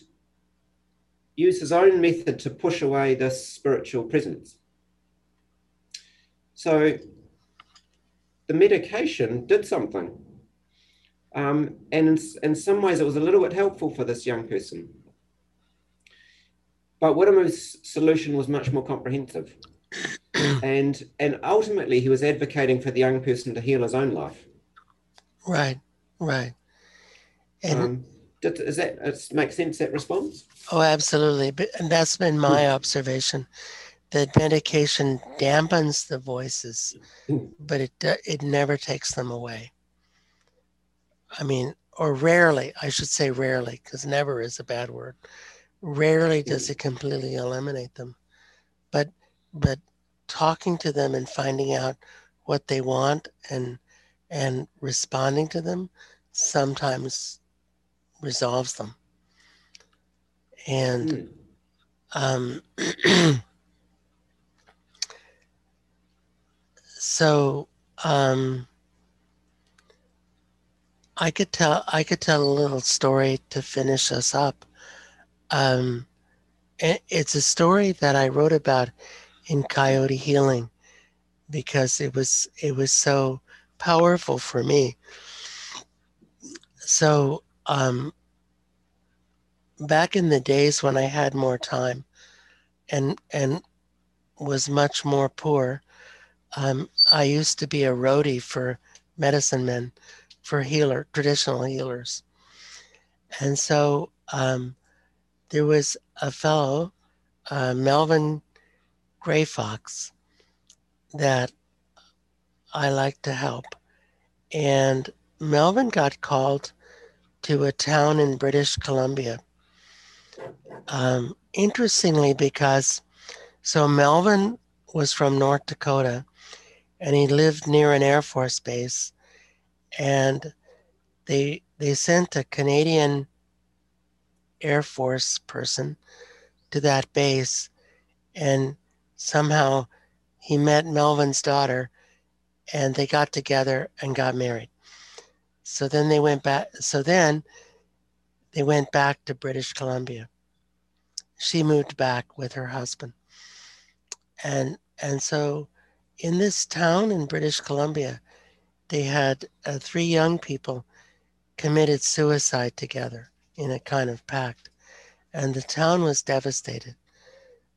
use his own method to push away this spiritual presence. So the medication did something. Um, and in, in some ways, it was a little bit helpful for this young person. But Wiremu's solution was much more comprehensive. and, and ultimately, he was advocating for the young person to heal his own life. Right, right. And um, does that make sense, that response? Oh, absolutely. And that's been my hmm. observation that medication dampens the voices, hmm. but it, it never takes them away. I mean, or rarely, I should say rarely, because never is a bad word. Rarely does it completely eliminate them. But but talking to them and finding out what they want and and responding to them sometimes resolves them. And um, so um, I could tell I could tell a little story to finish us up. Um, it's a story that I wrote about in Coyote Healing because it was it was so powerful for me. So um, back in the days when I had more time and and was much more poor, um, I used to be a roadie for medicine men for healer, traditional healers. And so um, there was a fellow, uh, Melvin Gray Fox, that I liked to help. And Melvin got called to a town in British Columbia. Um, interestingly, because so Melvin was from North Dakota and he lived near an Air Force base and they they sent a Canadian Air Force person to that base, and somehow he met Melvin's daughter, and they got together and got married. So then they went back. So then they went back to British Columbia. She moved back with her husband, and and so in this town in British Columbia, they had uh, three young people committed suicide together in a kind of pact, and the town was devastated.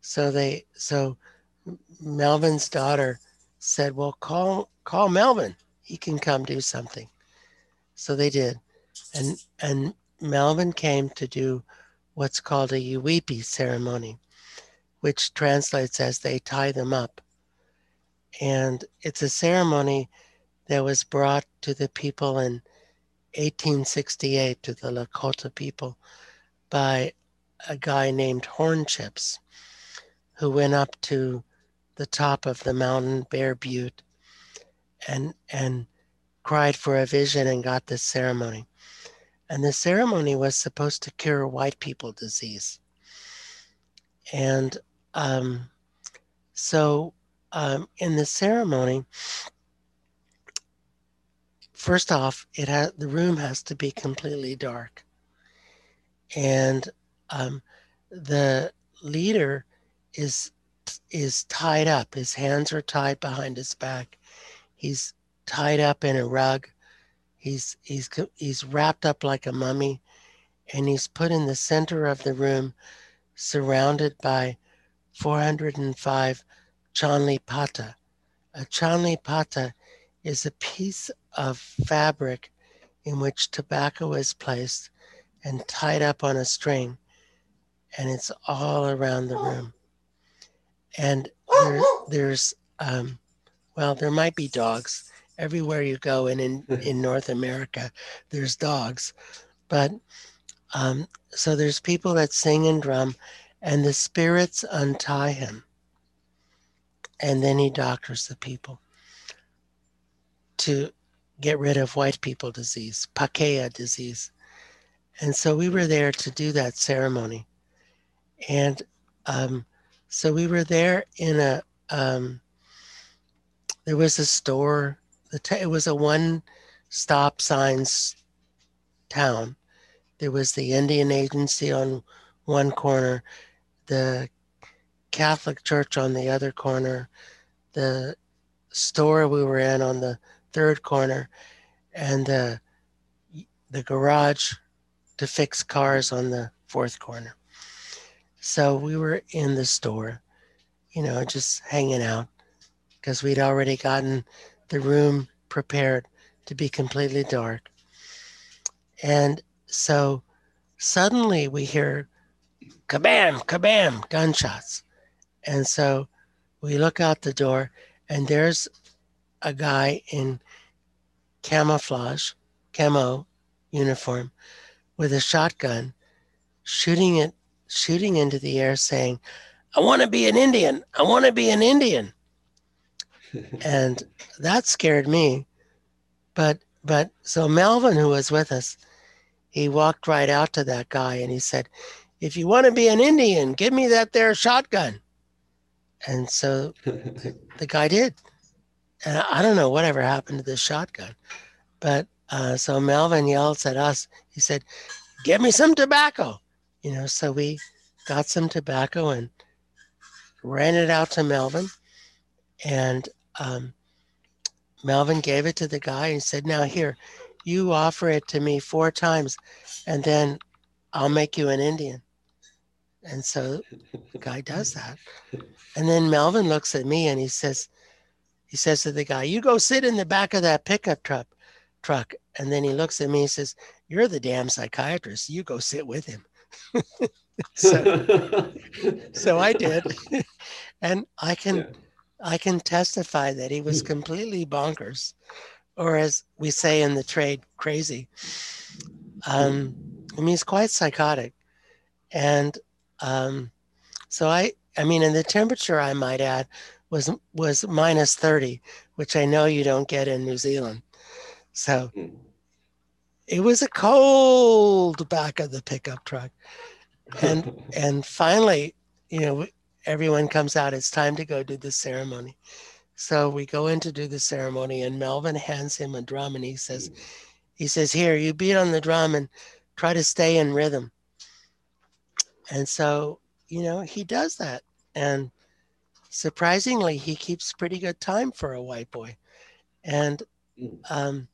So they, so Melvin's daughter said, "Well, call call Melvin. He can come do something." So they did, and and Melvin came to do what's called a Yuwipi ceremony, which translates as they tie them up. And it's a ceremony that was brought to the people in 1868 to the Lakota people by a guy named Hornchips, who went up to the top of the mountain Bear Butte and and cried for a vision and got this ceremony. And the ceremony was supposed to cure white people disease. And um, so um, in the ceremony, first off, it has the room has to be completely dark, and um, the leader is is tied up. His hands are tied behind his back. He's tied up in a rug. He's he's he's wrapped up like a mummy, and he's put in the center of the room, surrounded by 405 chanli pata. A chanli pata is a piece of fabric in which tobacco is placed and tied up on a string, and it's all around the room. And there, there's, um, well, there might be dogs everywhere you go, and in, in North America, there's dogs. But um, so there's people that sing and drum, and the spirits untie him. And then he doctors the people to get rid of white people disease, Pākehā disease. And so we were there to do that ceremony. And um, So we were there in a, um, there was a store, the it was a one stop signs town. There was the Indian agency on one corner, the Catholic church on the other corner, the store we were in on the third corner, and the the garage to fix cars on the fourth corner. So we were in the store, you know, just hanging out because we'd already gotten the room prepared to be completely dark. And so suddenly we hear kabam, kabam, gunshots. And so we look out the door and there's a guy in camouflage, camo uniform with a shotgun shooting it shooting into the air saying, I want to be an Indian. I want to be an Indian. And that scared me. But but so Melvin, who was with us, he walked right out to that guy and he said, If you want to be an Indian, give me that there shotgun. And so the guy did. And I don't know whatever happened to the shotgun. But uh, so Melvin yells at us. He said, Give me some tobacco. You know, so we got some tobacco and ran it out to Melvin. And um, Melvin gave it to the guy and said, Now, here, you offer it to me four times, and then I'll make you an Indian. And so the guy does that. And then Melvin looks at me and he says, he says to the guy, You go sit in the back of that pickup truck truck. And then he looks at me and says, You're the damn psychiatrist. You go sit with him. so, so I did. and I can yeah. I can testify that he was completely bonkers, or as we say in the trade, crazy. Um, I mean, he's quite psychotic. And um, so I I mean, and the temperature I might add was was minus 30, which I know you don't get in New Zealand. So hmm. it was a cold back of the pickup truck. And and finally, you know, everyone comes out. It's time to go do the ceremony. So we go in to do the ceremony, and Melvin hands him a drum, and he says, he says, "Here, you beat on the drum and try to stay in rhythm." And so, you know, he does that, and surprisingly, he keeps pretty good time for a white boy. And hmm. um,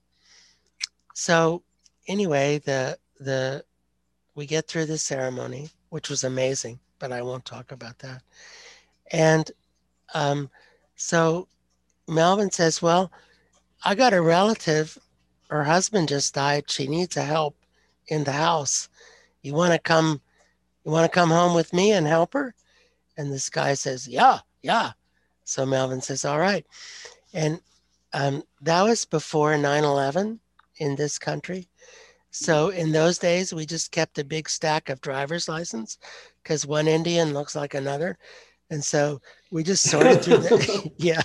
so anyway, the the we get through the ceremony, which was amazing, but I won't talk about that. And um, so Melvin says, "Well, I got a relative. Her husband just died. She needs a help in the house. You want to come? You want to come home with me and help her?" And this guy says, "Yeah, yeah." So Melvin says, "All right." And um, that was before 9 11 in this country. So in those days, we just kept a big stack of driver's license because one Indian looks like another. And so we just sorted through the, yeah,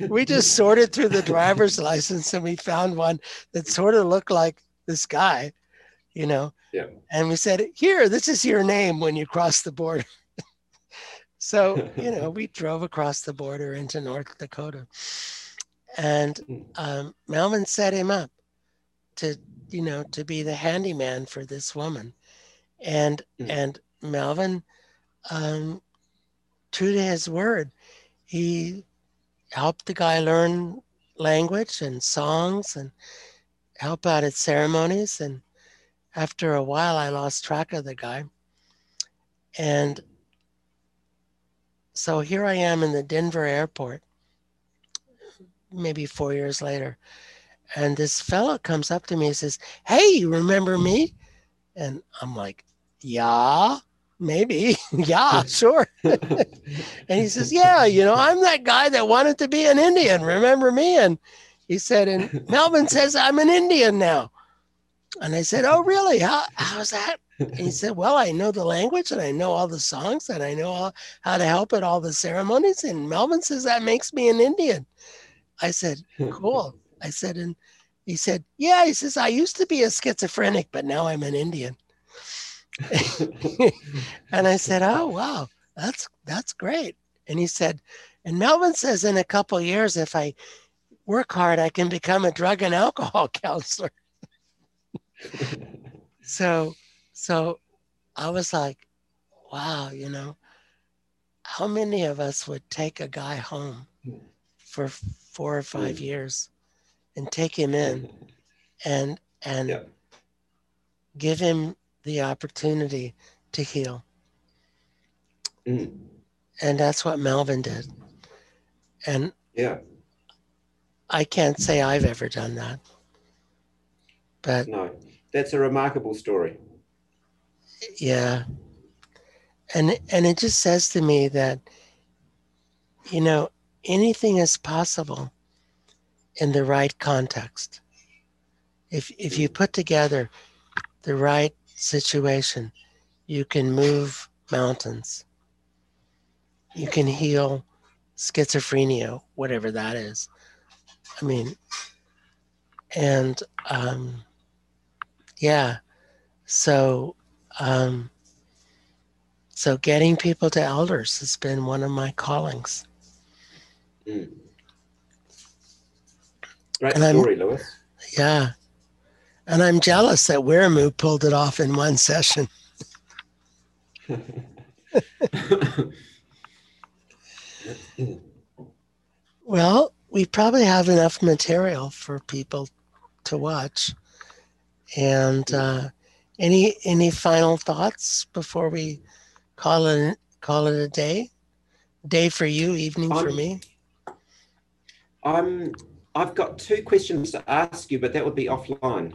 we just sorted through the driver's license and we found one that sort of looked like this guy, you know. Yeah. And we said, here, this is your name when you cross the border. so, you know, we drove across the border into North Dakota. And hmm. um, Melvin set him up to, you know, to be the handyman for this woman. And mm. and Melvin, um, true to his word, he helped the guy learn language and songs and help out at ceremonies. And after a while, I lost track of the guy. And so here I am in the Denver airport maybe four years later. And this fellow comes up to me and says, Hey, you remember me? And I'm like, Yeah, maybe. yeah, sure. and he says, Yeah, you know, I'm that guy that wanted to be an Indian. Remember me? And he said, And Melvin says, I'm an Indian now. And I said, Oh, really? How, how's that? And he said, Well, I know the language and I know all the songs and I know all, how to help at all the ceremonies. And Melvin says that makes me an Indian. I said, cool. I said, and he said, yeah, he says, I used to be a schizophrenic, but now I'm an Indian. and I said, oh, wow, that's that's great. And he said, and Melvin says in a couple years, if I work hard, I can become a drug and alcohol counselor. so so I was like, wow, you know, how many of us would take a guy home for four or five mm. years and take him in and and Yeah. give him the opportunity to heal? Mm. And that's what Melvin did. And Yeah. I can't say I've ever done that. But No, that's a remarkable story. yeah. And and it just says to me that you know, anything is possible in the right context. If if you put together the right situation, you can move mountains. You can heal schizophrenia, whatever that is. I mean, and um, yeah, so um, so getting people to elders has been one of my callings. Mm. Great And I'm- story, Lewis. Yeah, and I'm jealous that Wiremu pulled it off in one session. Well, we probably have enough material for people to watch. And uh, any any final thoughts before we call it call it a day? Day for you, evening for me. I'm. I've got two questions to ask you, but that would be offline.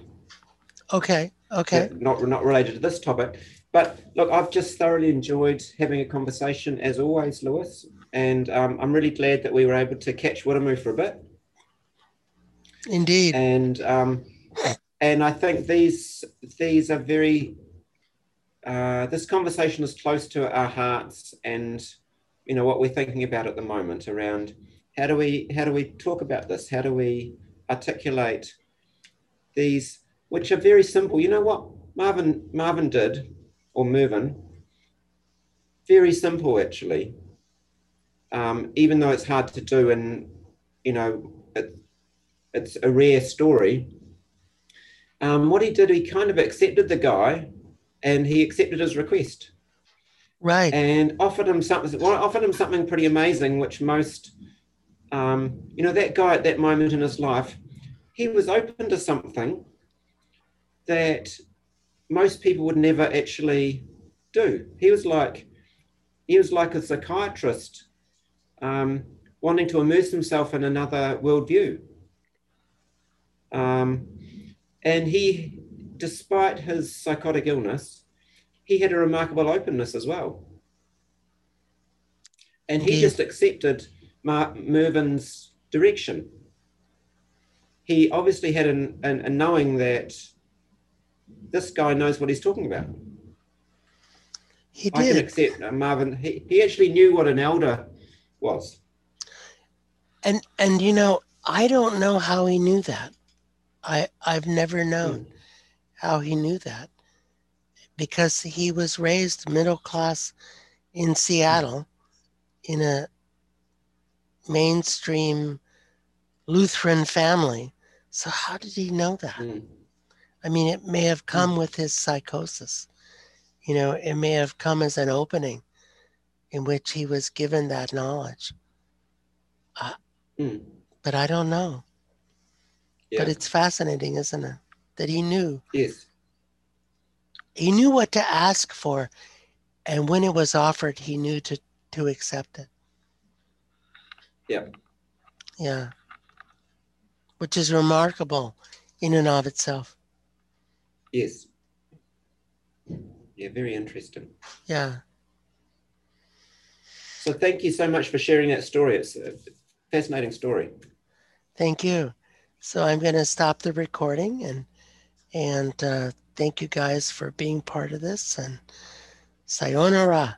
Okay, okay. Yeah, Not not related to this topic. But look, I've just thoroughly enjoyed having a conversation as always, Lewis, and um, I'm really glad that we were able to catch Wiremu for a bit. Indeed. and um, and I think these these are very. Uh, this conversation is close to our hearts, and you know what we're thinking about at the moment around how do we how do we talk about this? How do we articulate these, which are very simple? You know what Marvin Marvin did, or Mervyn. Very simple, actually. Um, even though it's hard to do, and you know, it, it's a rare story. Um, what he did, he kind of accepted the guy, and he accepted his request, Right. and offered him something. Well, offered him something pretty amazing, which most, um, you know, that guy at that moment in his life, he was open to something that most people would never actually do. He was like, he was like a psychiatrist, um, wanting to immerse himself in another worldview. Um, and he, despite his psychotic illness, he had a remarkable openness as well. And he just accepted Mar- Mervyn's direction. He obviously had an, an, a knowing that this guy knows what he's talking about. He did. I can accept uh, Marvin. He, he actually knew what an elder was. And and you know, I don't know how he knew that. I I've never known how he knew that. Because he was raised middle class in Seattle in a mainstream Lutheran family. So how did he know that? Mm. I mean, it may have come with his psychosis. You know, it may have come as an opening in which he was given that knowledge. Mm. But I don't know. Yeah. But it's fascinating, isn't it? That he knew. yes. He knew what to ask for. And when it was offered, he knew to, to accept it. Yeah. Yeah. Which is remarkable in and of itself. Yes. Yeah. Very interesting. Yeah. So thank you so much for sharing that story. It's a fascinating story. Thank you. So I'm going to stop the recording and and uh, thank you guys for being part of this and sayonara.